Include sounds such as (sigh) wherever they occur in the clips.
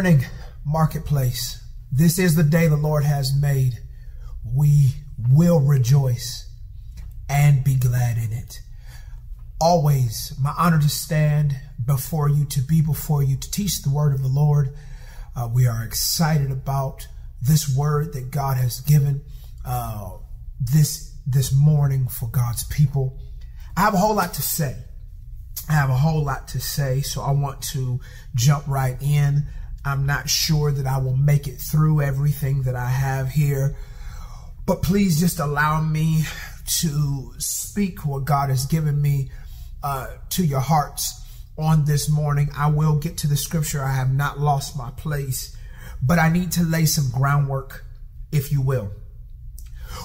morning, Marketplace. This is the day the Lord has made. We will rejoice and be glad in it. Always my honor to stand before you, to be before you, to teach the word of the Lord. Uh, we are excited about this word that God has given uh, this this morning for God's people. I have a whole lot to say. I have a whole lot to say, so I want to jump right in. I'm not sure that I will make it through everything that I have here, but please just allow me to speak what God has given me uh, to your hearts on this morning. I will get to the scripture. I have not lost my place, but I need to lay some groundwork, if you will.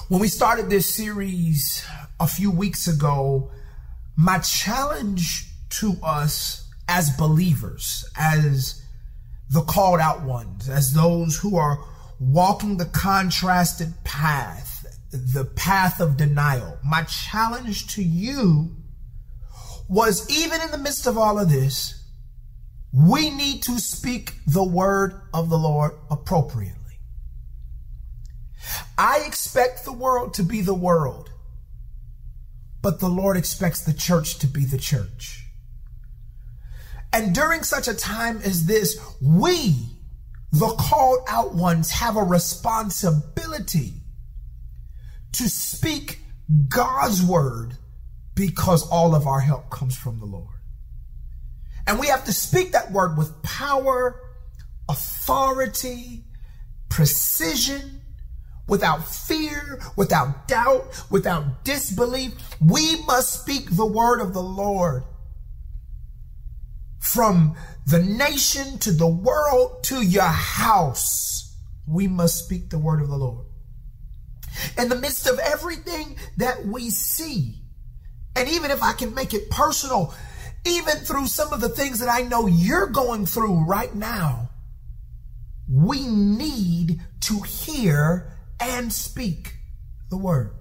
When we started this series a few weeks ago, my challenge to us as believers, as the called out ones, as those who are walking the contrasted path, the path of denial. My challenge to you was even in the midst of all of this, we need to speak the word of the Lord appropriately. I expect the world to be the world, but the Lord expects the church to be the church. And during such a time as this, we, the called out ones, have a responsibility to speak God's word because all of our help comes from the Lord. And we have to speak that word with power, authority, precision, without fear, without doubt, without disbelief. We must speak the word of the Lord from the nation to the world to your house. We must speak the word of the Lord. In the midst of everything that we see, and even if I can make it personal, even through some of the things that I know you're going through right now, we need to hear and speak the word.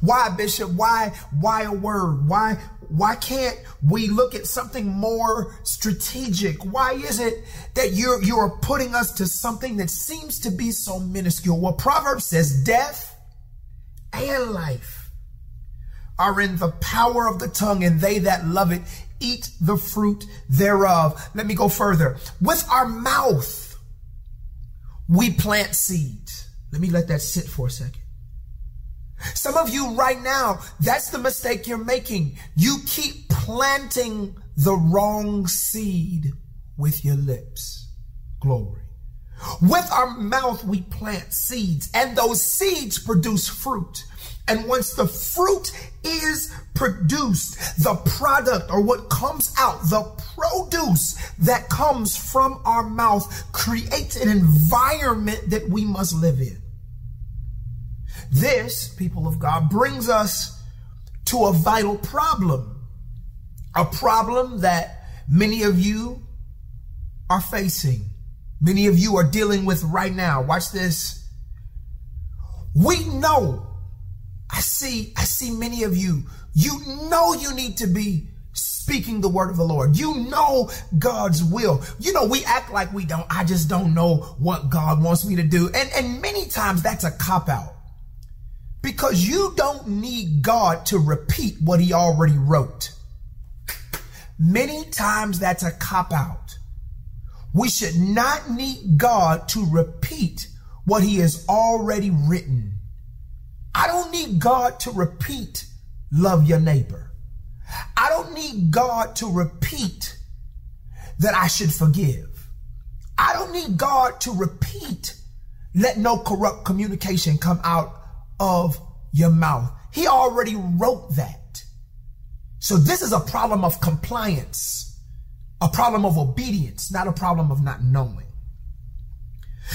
Why, Bishop? Why, why a word? Why, why can't we look at something more strategic? Why is it that you're, you're putting us to something that seems to be so minuscule? Well, Proverbs says death and life are in the power of the tongue and they that love it eat the fruit thereof. Let me go further. With our mouth, we plant seeds. Let me let that sit for a second. Some of you right now, that's the mistake you're making. You keep planting the wrong seed with your lips. Glory. With our mouth, we plant seeds, and those seeds produce fruit. And once the fruit is produced, the product or what comes out, the produce that comes from our mouth creates an environment that we must live in. This, people of God, brings us to a vital problem, a problem that many of you are facing, many of you are dealing with right now. Watch this. We know, I see, I see many of you, you know you need to be speaking the word of the Lord. You know God's will. You know, we act like we don't. I just don't know what God wants me to do. And, and many times that's a cop out because you don't need God to repeat what he already wrote. Many times that's a cop out. We should not need God to repeat what he has already written. I don't need God to repeat love your neighbor. I don't need God to repeat that I should forgive. I don't need God to repeat let no corrupt communication come out of your mouth. He already wrote that. So this is a problem of compliance, a problem of obedience, not a problem of not knowing.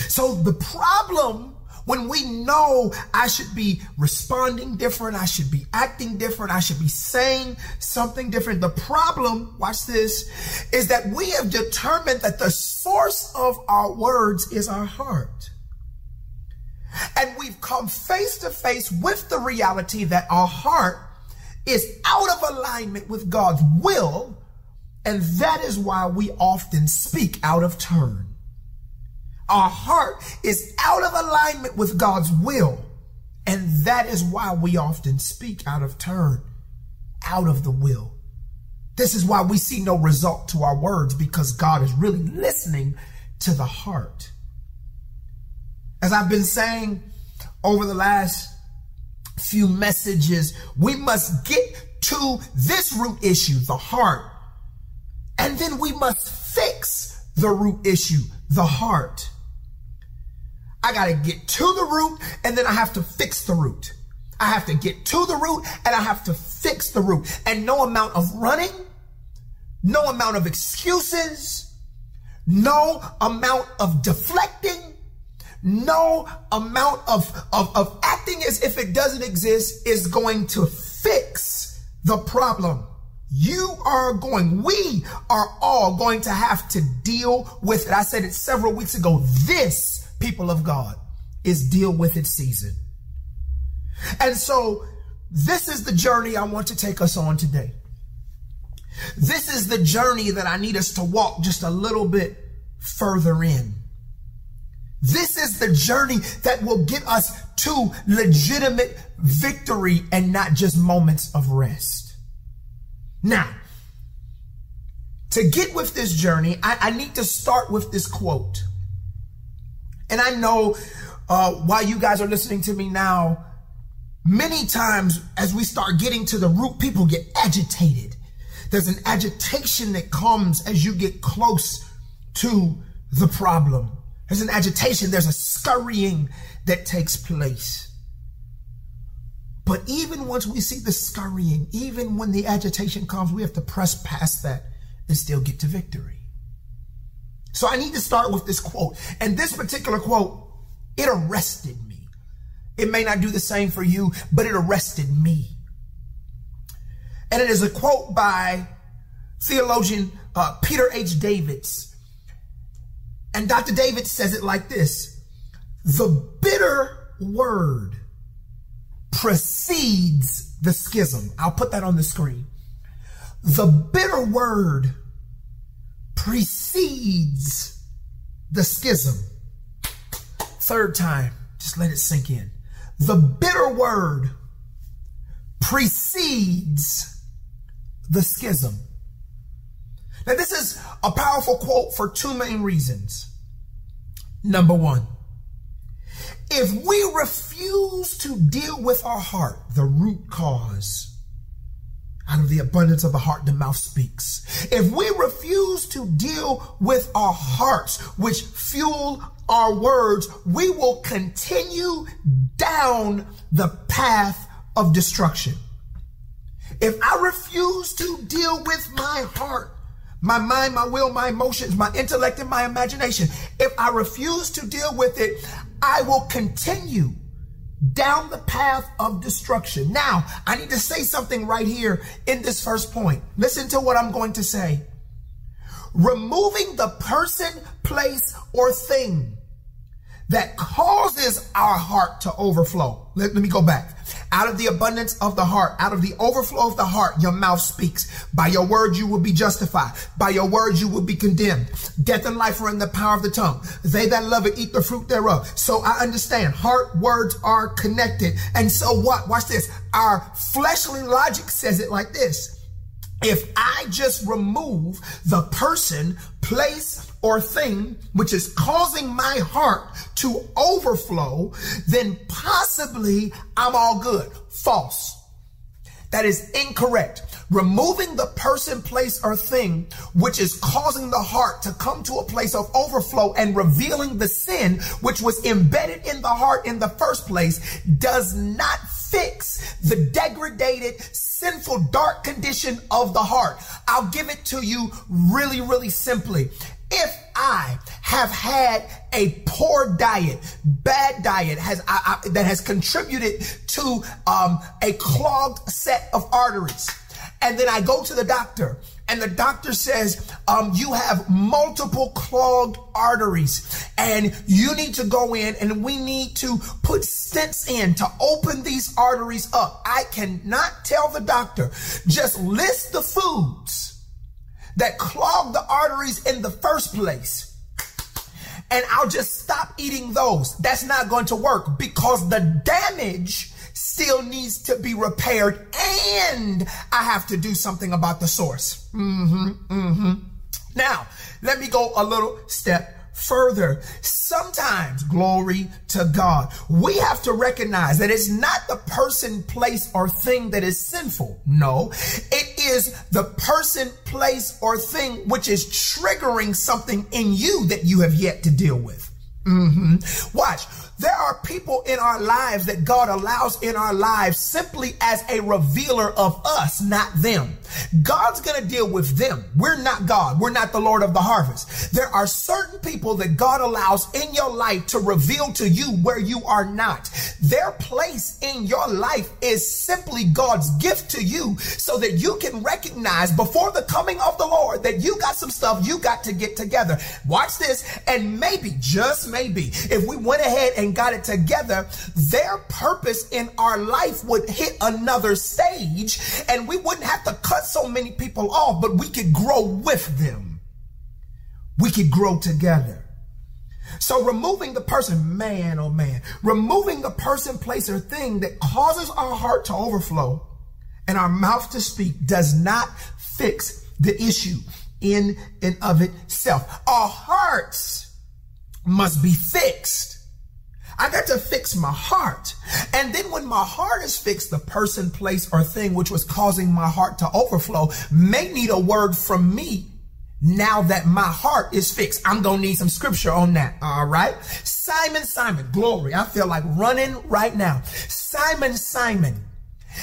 So the problem when we know I should be responding different, I should be acting different, I should be saying something different. The problem, watch this, is that we have determined that the source of our words is our heart. And we've come face to face with the reality that our heart is out of alignment with God's will. And that is why we often speak out of turn. Our heart is out of alignment with God's will. And that is why we often speak out of turn, out of the will. This is why we see no result to our words because God is really listening to the heart. As I've been saying over the last few messages, we must get to this root issue, the heart. And then we must fix the root issue, the heart. I got to get to the root and then I have to fix the root. I have to get to the root and I have to fix the root. And no amount of running, no amount of excuses, no amount of deflecting, no amount of, of, of acting as if it doesn't exist is going to fix the problem. You are going, we are all going to have to deal with it. I said it several weeks ago. This people of God, is deal with it season. And so this is the journey I want to take us on today. This is the journey that I need us to walk just a little bit further in. This is the journey that will get us to legitimate victory and not just moments of rest. Now, to get with this journey, I, I need to start with this quote. And I know uh, while you guys are listening to me now, many times as we start getting to the root, people get agitated. There's an agitation that comes as you get close to the problem. There's an agitation, there's a scurrying that takes place. But even once we see the scurrying, even when the agitation comes, we have to press past that and still get to victory. So I need to start with this quote. And this particular quote, it arrested me. It may not do the same for you, but it arrested me. And it is a quote by theologian uh, Peter H. Davids. And Dr. David says it like this The bitter word precedes the schism. I'll put that on the screen. The bitter word precedes the schism. Third time, just let it sink in. The bitter word precedes the schism. Now, this is a powerful quote for two main reasons. Number one, if we refuse to deal with our heart, the root cause, out of the abundance of the heart, the mouth speaks. If we refuse to deal with our hearts, which fuel our words, we will continue down the path of destruction. If I refuse to deal with my heart, my mind, my will, my emotions, my intellect, and my imagination, if I refuse to deal with it, I will continue down the path of destruction. Now, I need to say something right here in this first point. Listen to what I'm going to say. Removing the person, place, or thing that causes our heart to overflow. Let, let, me go back. Out of the abundance of the heart, out of the overflow of the heart, your mouth speaks. By your words, you will be justified. By your words, you will be condemned. Death and life are in the power of the tongue. They that love it eat the fruit thereof. So I understand heart words are connected. And so what? Watch this. Our fleshly logic says it like this. If I just remove the person, place, or thing which is causing my heart to overflow, then possibly I'm all good. False. That is incorrect. Removing the person, place, or thing which is causing the heart to come to a place of overflow and revealing the sin which was embedded in the heart in the first place does not fix the degraded, sinful, dark condition of the heart. I'll give it to you really, really simply. If I have had a poor diet, bad diet has I, I, that has contributed to um, a clogged set of arteries, and then I go to the doctor and the doctor says um, you have multiple clogged arteries and you need to go in and we need to put stents in to open these arteries up. I cannot tell the doctor, just list the foods that clog the arteries in the first place. and I'll just stop eating those. That's not going to work because the damage still needs to be repaired and I have to do something about the source. Mm-hmm, mm-hmm. Now, let me go a little step further. Sometimes, glory to God, we have to recognize that it's not the person, place, or thing that is sinful. No, it is the person, place, or thing which is triggering something in you that you have yet to deal with. Mm-hmm. Watch. There are people in our lives that God allows in our lives simply as a revealer of us, not them. God's going to deal with them. We're not God. We're not the Lord of the harvest. There are certain people that God allows in your life to reveal to you where you are not. Their place in your life is simply God's gift to you so that you can recognize before the coming of the Lord that you got some stuff you got to get together. Watch this. And maybe, just maybe, if we went ahead and and got it together, their purpose in our life would hit another stage and we wouldn't have to cut so many people off, but we could grow with them. We could grow together. So removing the person, man, oh man, removing the person, place, or thing that causes our heart to overflow and our mouth to speak does not fix the issue in and of itself. Our hearts must be fixed. I got to fix my heart. And then when my heart is fixed, the person, place, or thing which was causing my heart to overflow may need a word from me now that my heart is fixed. I'm going to need some scripture on that. All right. Simon, Simon, glory. I feel like running right now. Simon, Simon,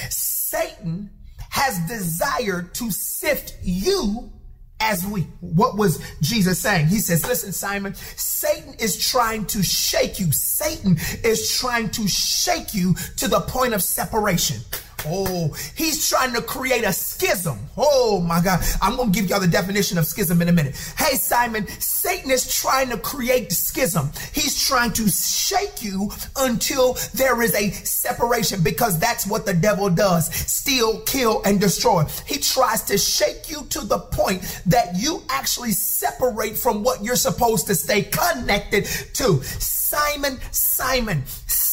Satan has desired to sift you as we. What was Jesus saying? He says, listen, Simon, Satan is trying to shake you. Satan is trying to shake you to the point of separation. Oh, he's trying to create a schism. Oh my God. I'm going to give y'all the definition of schism in a minute. Hey, Simon, Satan is trying to create schism. He's trying to shake you until there is a separation because that's what the devil does. Steal, kill, and destroy. He tries to shake you to the point that you actually separate from what you're supposed to stay connected to. Simon, Simon,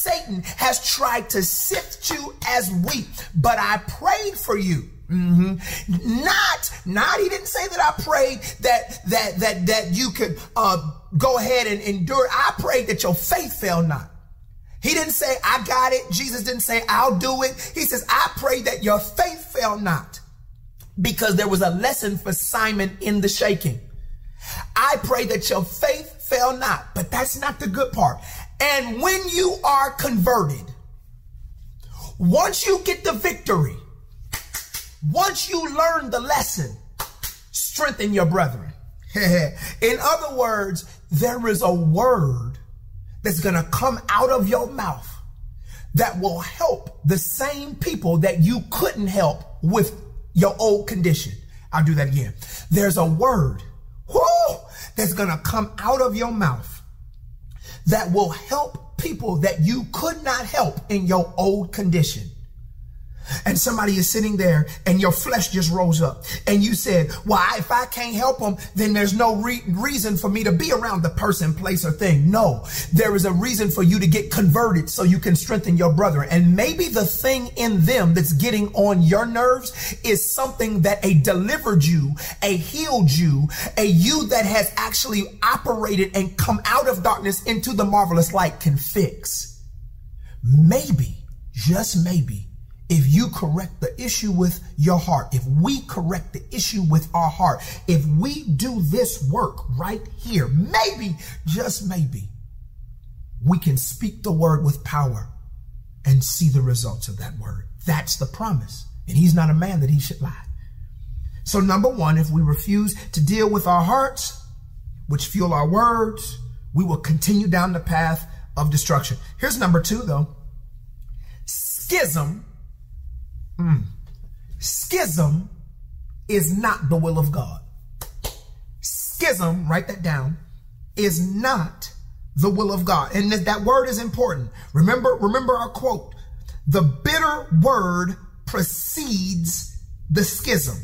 Satan has tried to sift you as wheat, but I prayed for you. Mm-hmm. Not, not, he didn't say that I prayed that, that, that, that you could, uh, go ahead and endure. I prayed that your faith fail not. He didn't say, I got it. Jesus didn't say, I'll do it. He says, I pray that your faith fail not because there was a lesson for Simon in the shaking. I pray that your faith fail not, but that's not the good part. And when you are converted, once you get the victory, once you learn the lesson, strengthen your brethren. (laughs) In other words, there is a word that's going to come out of your mouth that will help the same people that you couldn't help with your old condition. I'll do that again. There's a word whoo, that's going to come out of your mouth that will help people that you could not help in your old condition and somebody is sitting there and your flesh just rose up and you said, well, if I can't help them, then there's no re- reason for me to be around the person, place or thing. No, there is a reason for you to get converted so you can strengthen your brother. And maybe the thing in them that's getting on your nerves is something that a delivered you, a healed you, a you that has actually operated and come out of darkness into the marvelous light can fix. Maybe, just maybe, if you correct the issue with your heart, if we correct the issue with our heart, if we do this work right here, maybe, just maybe, we can speak the word with power and see the results of that word. That's the promise. And he's not a man that he should lie. So, number one, if we refuse to deal with our hearts, which fuel our words, we will continue down the path of destruction. Here's number two, though schism Mm. Schism is not the will of God. Schism, write that down, is not the will of God. And that word is important. Remember, remember our quote. The bitter word precedes the schism.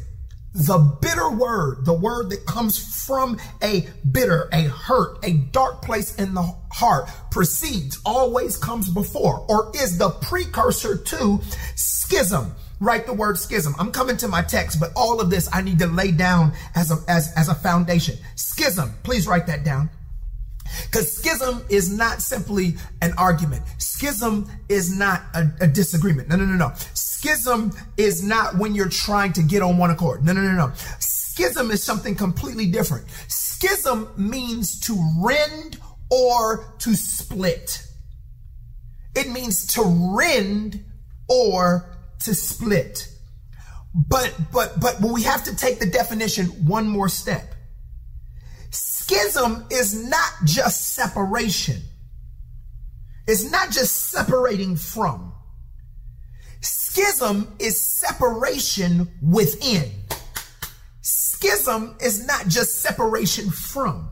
The bitter word, the word that comes from a bitter, a hurt, a dark place in the heart, precedes, always comes before, or is the precursor to schism. Write the word schism. I'm coming to my text, but all of this I need to lay down as a, as, as a foundation. Schism. Please write that down. Because schism is not simply an argument. Schism is not a, a, disagreement. No, no, no, no. Schism is not when you're trying to get on one accord. No, no, no, no. Schism is something completely different. Schism means to rend or to split. It means to rend or to split. But, but, but we have to take the definition one more step. Schism is not just separation. It's not just separating from. Schism is separation within. Schism is not just separation from.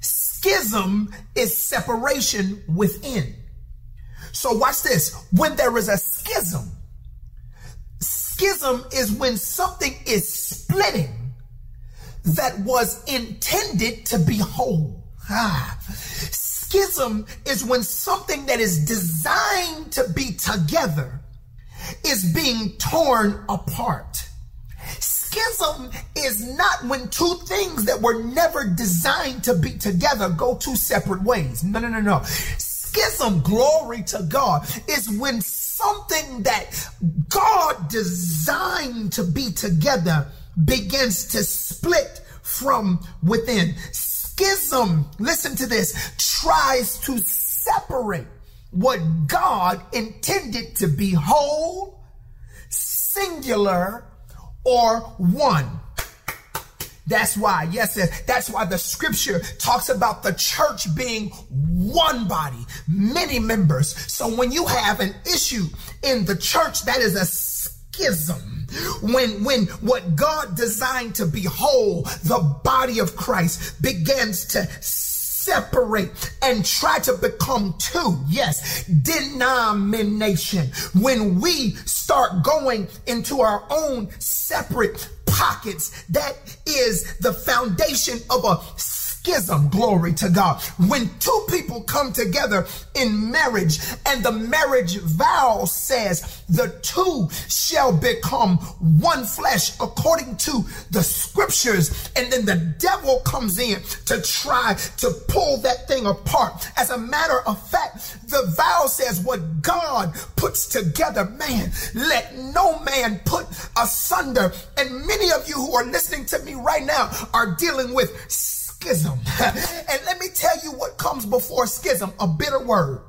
Schism is separation within. So watch this. When there is a schism, schism is when something is splitting that was intended to be whole. Ah. Schism is when something that is designed to be together is being torn apart. Schism is not when two things that were never designed to be together go two separate ways. No, no, no, no. Schism, glory to God, is when something that God designed to be together begins to split from within. Schism, listen to this, tries to separate what God intended to be whole, singular, or one. That's why, yes, that's why the scripture talks about the church being one body, many members. So when you have an issue in the church, that is a schism. When, when what God designed to be whole, the body of Christ begins to separate and try to become two. Yes, denomination. When we start going into our own separate pockets, that is the foundation of a schism. Glory to God. When two people come together in marriage and the marriage vow says the two shall become one flesh according to the scriptures. And then the devil comes in to try to pull that thing apart. As a matter of fact, the vow says what God puts together, man, let no man put asunder. And many of you who are listening to me right now are dealing with schism. (laughs) and let me tell you what comes before schism a bitter word.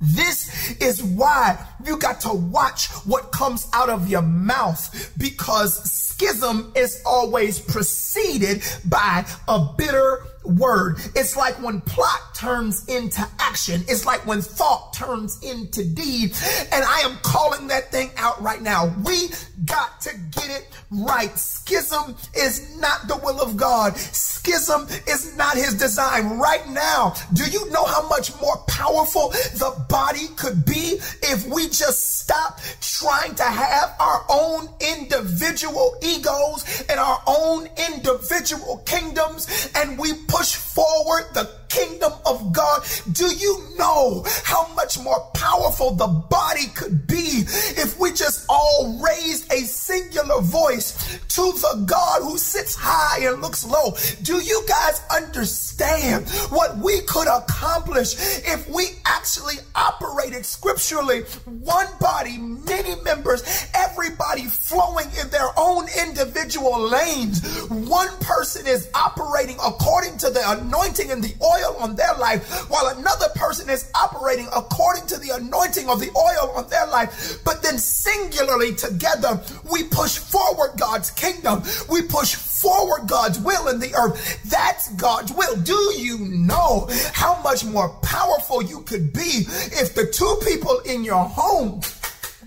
This is why you got to watch what comes out of your mouth because schism is always preceded by a bitter word. It's like when plot turns into action. It's like when thought turns into deed. And I am calling that thing out right now. We got to get right. Schism is not the will of God. Schism is not his design. Right now, do you know how much more powerful the body could be if we just stop trying to have our own individual egos and our own individual kingdoms and we push forward the kingdom of God. Do you know how much more powerful the body could be if we just all raised a singular voice to the God who sits high and looks low? Do you guys understand what we could accomplish if we actually operated scripturally? One body, many members, everybody flowing in their own individual lanes. One person is operating according to the anointing and the oil oil on their life, while another person is operating according to the anointing of the oil on their life. But then singularly together, we push forward God's kingdom. We push forward God's will in the earth. That's God's will. Do you know how much more powerful you could be if the two people in your home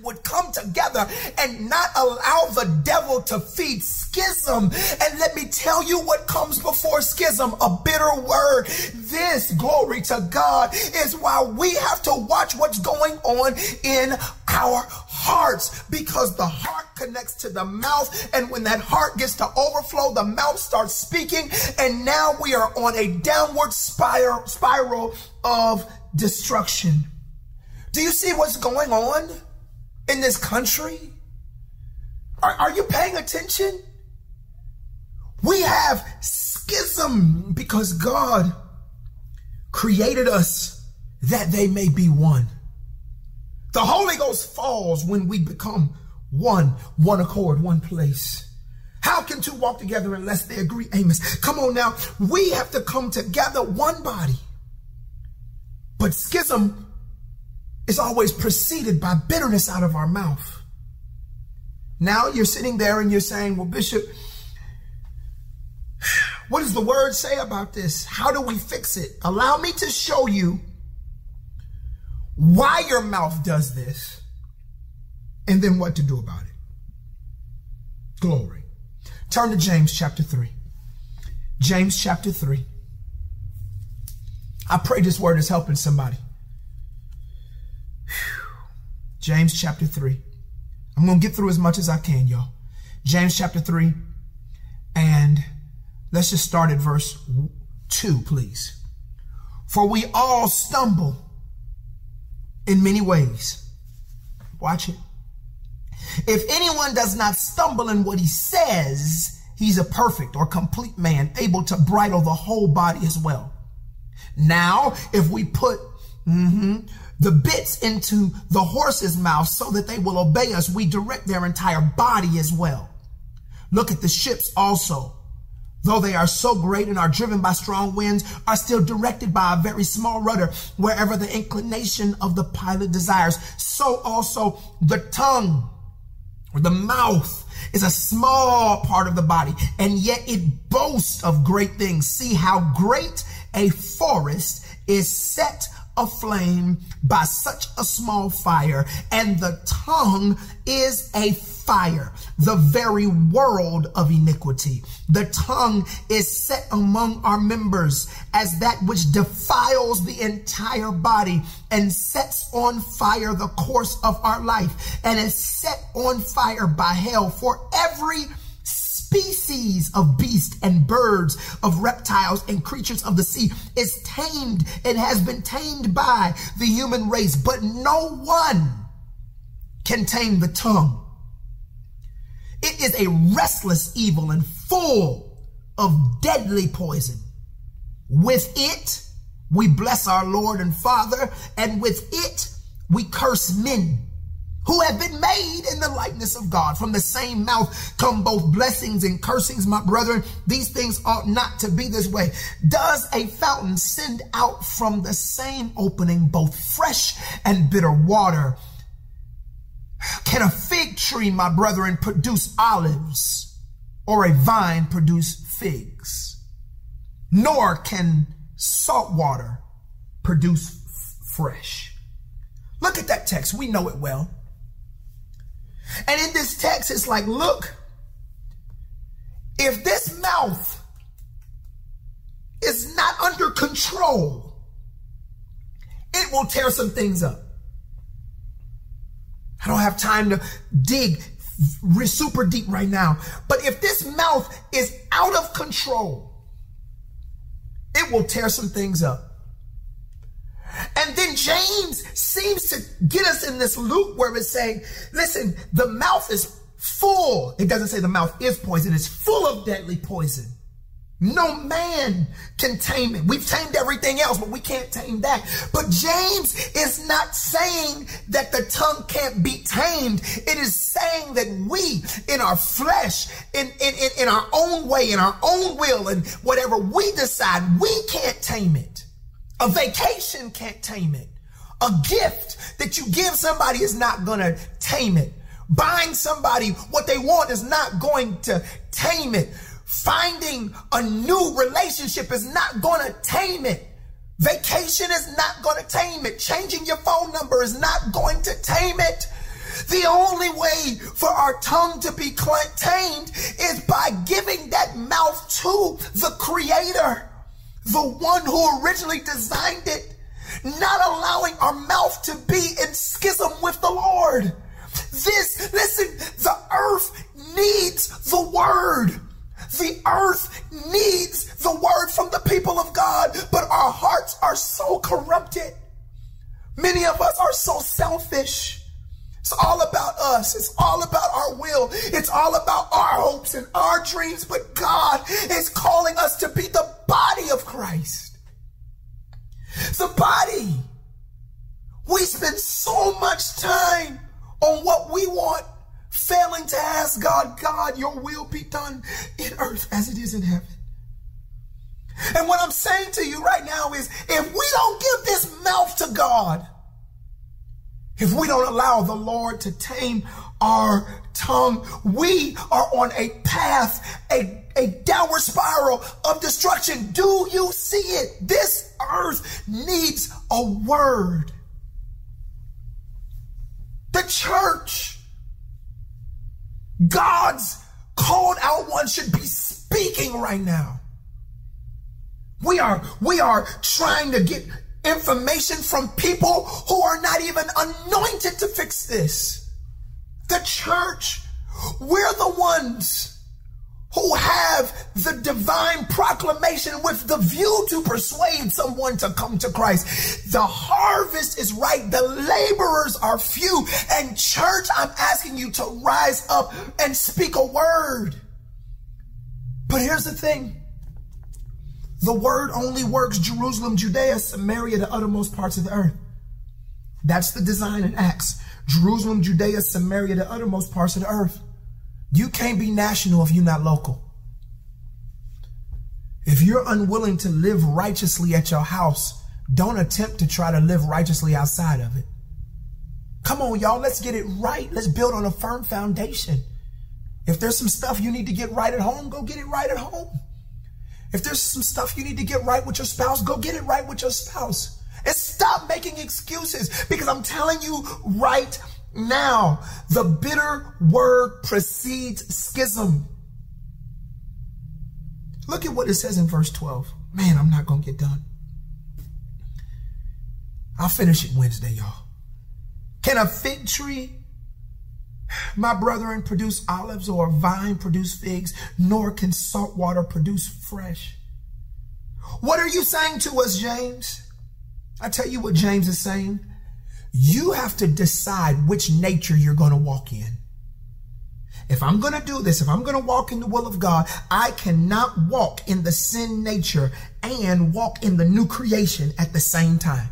would come together and not allow the devil to feed schism. And let me tell you what comes before schism a bitter word. This, glory to God, is why we have to watch what's going on in our hearts because the heart connects to the mouth. And when that heart gets to overflow, the mouth starts speaking. And now we are on a downward spiral, spiral of destruction. Do you see what's going on in this country? Are, are you paying attention? We have schism because God created us that they may be one. The Holy Ghost falls when we become one, one accord, one place. How can two walk together unless they agree? Amos. Come on now. We have to come together, one body. But schism is always preceded by bitterness out of our mouth. Now you're sitting there and you're saying, well, Bishop, what does the word say about this? How do we fix it? Allow me to show you why your mouth does this and then what to do about it. Glory. Turn to James chapter 3. James chapter 3. I pray this word is helping somebody. James chapter 3. I'm going to get through as much as I can, y'all. James chapter 3. And let's just start at verse 2, please. For we all stumble in many ways. Watch it. If anyone does not stumble in what he says, he's a perfect or complete man, able to bridle the whole body as well. Now, if we put mm-hmm, the bits into the horse's mouth so that they will obey us, we direct their entire body as well. Look at the ships also. Though they are so great and are driven by strong winds, are still directed by a very small rudder wherever the inclination of the pilot desires. So also the tongue or the mouth is a small part of the body, and yet it boasts of great things. See how great a forest is set aflame by such a small fire, and the tongue is a fire, the very world of iniquity. The tongue is set among our members as that which defiles the entire body and sets on fire the course of our life and is set on fire by hell for every species of beasts and birds, of reptiles and creatures of the sea is tamed and has been tamed by the human race, but no one can tame the tongue. It is a restless evil and full of deadly poison. With it, we bless our Lord and Father, and with it, we curse men who have been made in the likeness of God. From the same mouth come both blessings and cursings, my brethren. These things ought not to be this way. Does a fountain send out from the same opening both fresh and bitter water? Can a fig tree, my brethren, produce olives or a vine produce figs? Nor can salt water produce f- fresh. Look at that text. We know it well. And in this text, it's like, look, if this mouth is not under control, it will tear some things up. I don't have time to dig super deep right now. But if this mouth is out of control, it will tear some things up. And then James seems to get us in this loop where it's saying, listen, the mouth is full. It doesn't say the mouth is poison, it's full of deadly poison. No man can tame it. We've tamed everything else, but we can't tame that. But James is not saying that the tongue can't be tamed. It is saying that we, in our flesh, in, in, in, in our own way, in our own will, and whatever we decide, we can't tame it. A vacation can't tame it. A gift that you give somebody is not going to tame it. Buying somebody what they want is not going to tame it. Finding a new relationship is not going to tame it. Vacation is not going to tame it. Changing your phone number is not going to tame it. The only way for our tongue to be tamed is by giving that mouth to the creator, the one who originally designed it, not allowing our mouth to be in schism with the Lord. This, listen, the earth needs the word. The earth needs the word from the people of God, but our hearts are so corrupted. Many of us are so selfish. It's all about us. It's all about our will. It's all about our hopes and our dreams. But God is calling us to be the body of Christ. The body. We spend so much time on what we want, failing to ask God, God, your will be done in earth as it is in heaven. And what I'm saying to you right now is if we don't give this mouth to God, if we don't allow the Lord to tame our tongue, we are on a path, a, a downward spiral of destruction. Do you see it? This earth needs a word. The church, God's called out one should be speaking right now. We are, we are trying to get information from people who are not even anointed to fix this. The church, we're the ones who have the divine proclamation with the view to persuade someone to come to Christ. The harvest is right. The laborers are few. And church, I'm asking you to rise up and speak a word. But here's the thing. The word only works Jerusalem, Judea, Samaria, the uttermost parts of the earth. That's the design in Acts. Jerusalem, Judea, Samaria, the uttermost parts of the earth. You can't be national if you're not local. If you're unwilling to live righteously at your house, don't attempt to try to live righteously outside of it. Come on, y'all, let's get it right. Let's build on a firm foundation. If there's some stuff you need to get right at home, go get it right at home. If there's some stuff you need to get right with your spouse, go get it right with your spouse. And stop making excuses because I'm telling you right now, the bitter word precedes schism. Look at what it says in verse 12. Man, I'm not going to get done. I'll finish it Wednesday, y'all. Can a fig tree my brethren produce olives or a vine produce figs, nor can salt water produce fresh. What are you saying to us, James? I tell you what James is saying. You have to decide which nature you're going to walk in. If I'm going to do this, if I'm going to walk in the will of God, I cannot walk in the sin nature and walk in the new creation at the same time.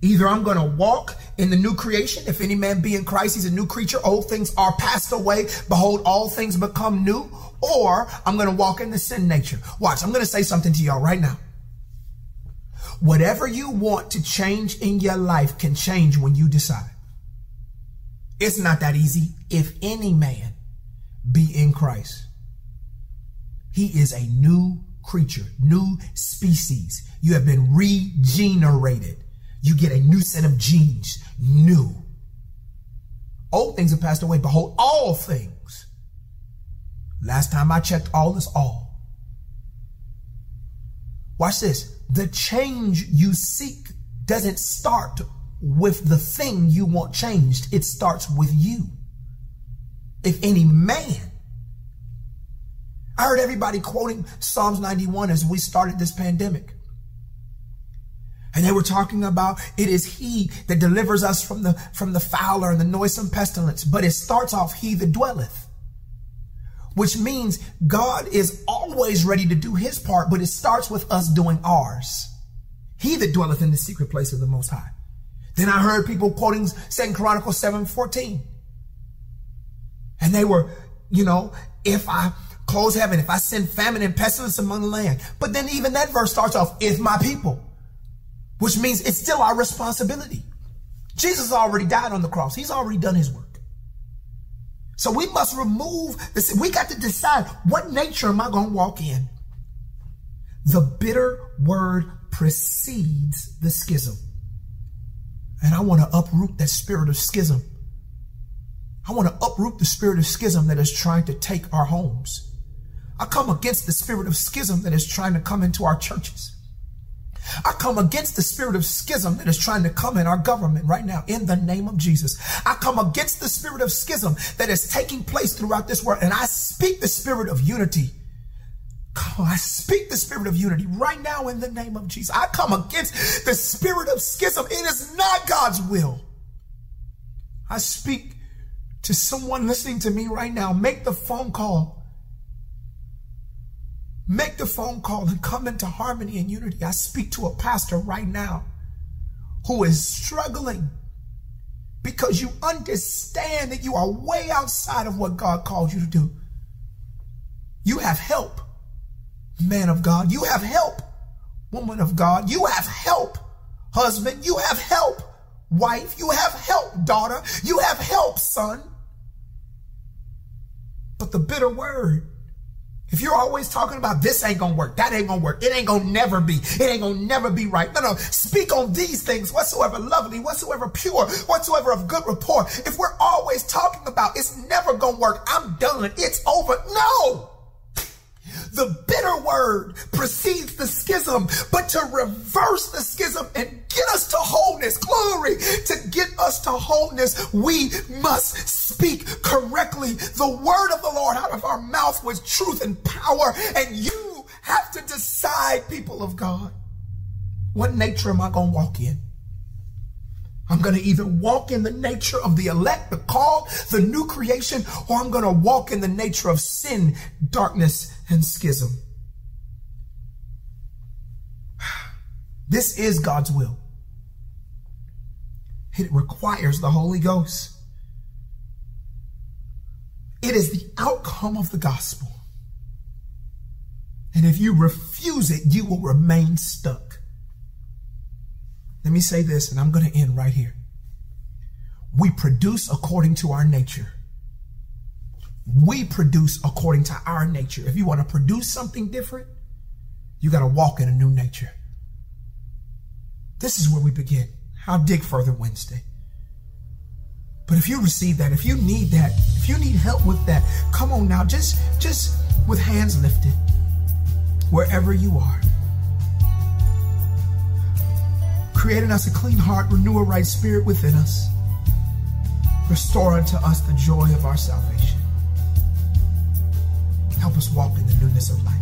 Either I'm going to walk in the new creation. If any man be in Christ, he's a new creature. Old things are passed away. Behold, all things become new. Or I'm going to walk in the sin nature. Watch, I'm going to say something to y'all right now. Whatever you want to change in your life can change when you decide. It's not that easy. If any man be in Christ, he is a new creature, new species. You have been regenerated you get a new set of genes, new. Old things have passed away. Behold, all things. Last time I checked, all is all. Watch this. The change you seek doesn't start with the thing you want changed. It starts with you. If any man, I heard everybody quoting Psalms 91 as we started this pandemic. And they were talking about it is he that delivers us from the from the fowler and the noisome pestilence. But it starts off he that dwelleth. Which means God is always ready to do his part, but it starts with us doing ours. He that dwelleth in the secret place of the most high. Then I heard people quoting Second Chronicles 7 14. And they were, you know, if I close heaven, if I send famine and pestilence among the land. But then even that verse starts off, if my people which means it's still our responsibility. Jesus already died on the cross. He's already done his work. So we must remove this. We got to decide what nature am I going to walk in? The bitter word precedes the schism. And I want to uproot that spirit of schism. I want to uproot the spirit of schism that is trying to take our homes. I come against the spirit of schism that is trying to come into our churches. I come against the spirit of schism that is trying to come in our government right now in the name of Jesus. I come against the spirit of schism that is taking place throughout this world and I speak the spirit of unity. I speak the spirit of unity right now in the name of Jesus. I come against the spirit of schism. It is not God's will. I speak to someone listening to me right now. Make the phone call Make the phone call and come into harmony and unity. I speak to a pastor right now who is struggling because you understand that you are way outside of what God called you to do. You have help, man of God. You have help, woman of God. You have help, husband. You have help, wife. You have help, daughter. You have help, son. But the bitter word if you're always talking about this ain't gonna work, that ain't gonna work, it ain't gonna never be, it ain't gonna never be right. No, no, speak on these things whatsoever lovely, whatsoever pure, whatsoever of good rapport. If we're always talking about it's never gonna work, I'm done, it's over. No! The bitter word precedes the schism, but to reverse the schism and get us to wholeness, glory, to get us to wholeness, we must speak correctly the word of the Lord out of our mouth with truth and power. And you have to decide, people of God, what nature am I going to walk in? I'm going to either walk in the nature of the elect, the called, the new creation, or I'm going to walk in the nature of sin, darkness, and schism. This is God's will. It requires the Holy Ghost. It is the outcome of the gospel. And if you refuse it, you will remain stuck. Let me say this, and I'm going to end right here. We produce according to our nature. We produce according to our nature. If you want to produce something different, you got to walk in a new nature. This is where we begin. I'll dig further Wednesday. But if you receive that, if you need that, if you need help with that, come on now, just just with hands lifted, wherever you are. created us a clean heart, renew a right spirit within us. Restore unto us the joy of our salvation. Help us walk in the newness of life.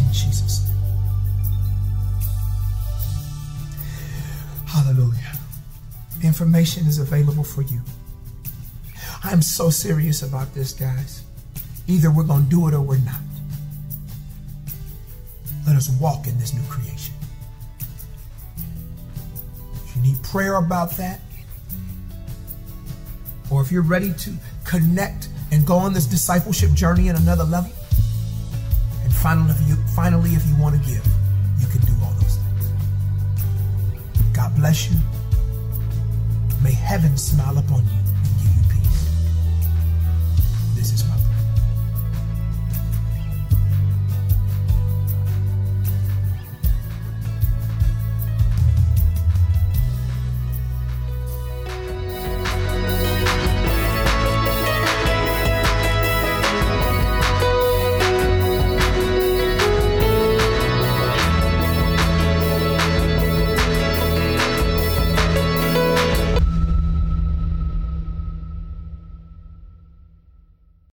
In Jesus' name. Hallelujah. Information is available for you. I am so serious about this, guys. Either we're going to do it or we're not. Let us walk in this new creation If you need prayer about that, or if you're ready to connect and go on this discipleship journey at another level, and finally, if you, finally, if you want to give, you can do all those things. God bless you. May heaven smile upon you.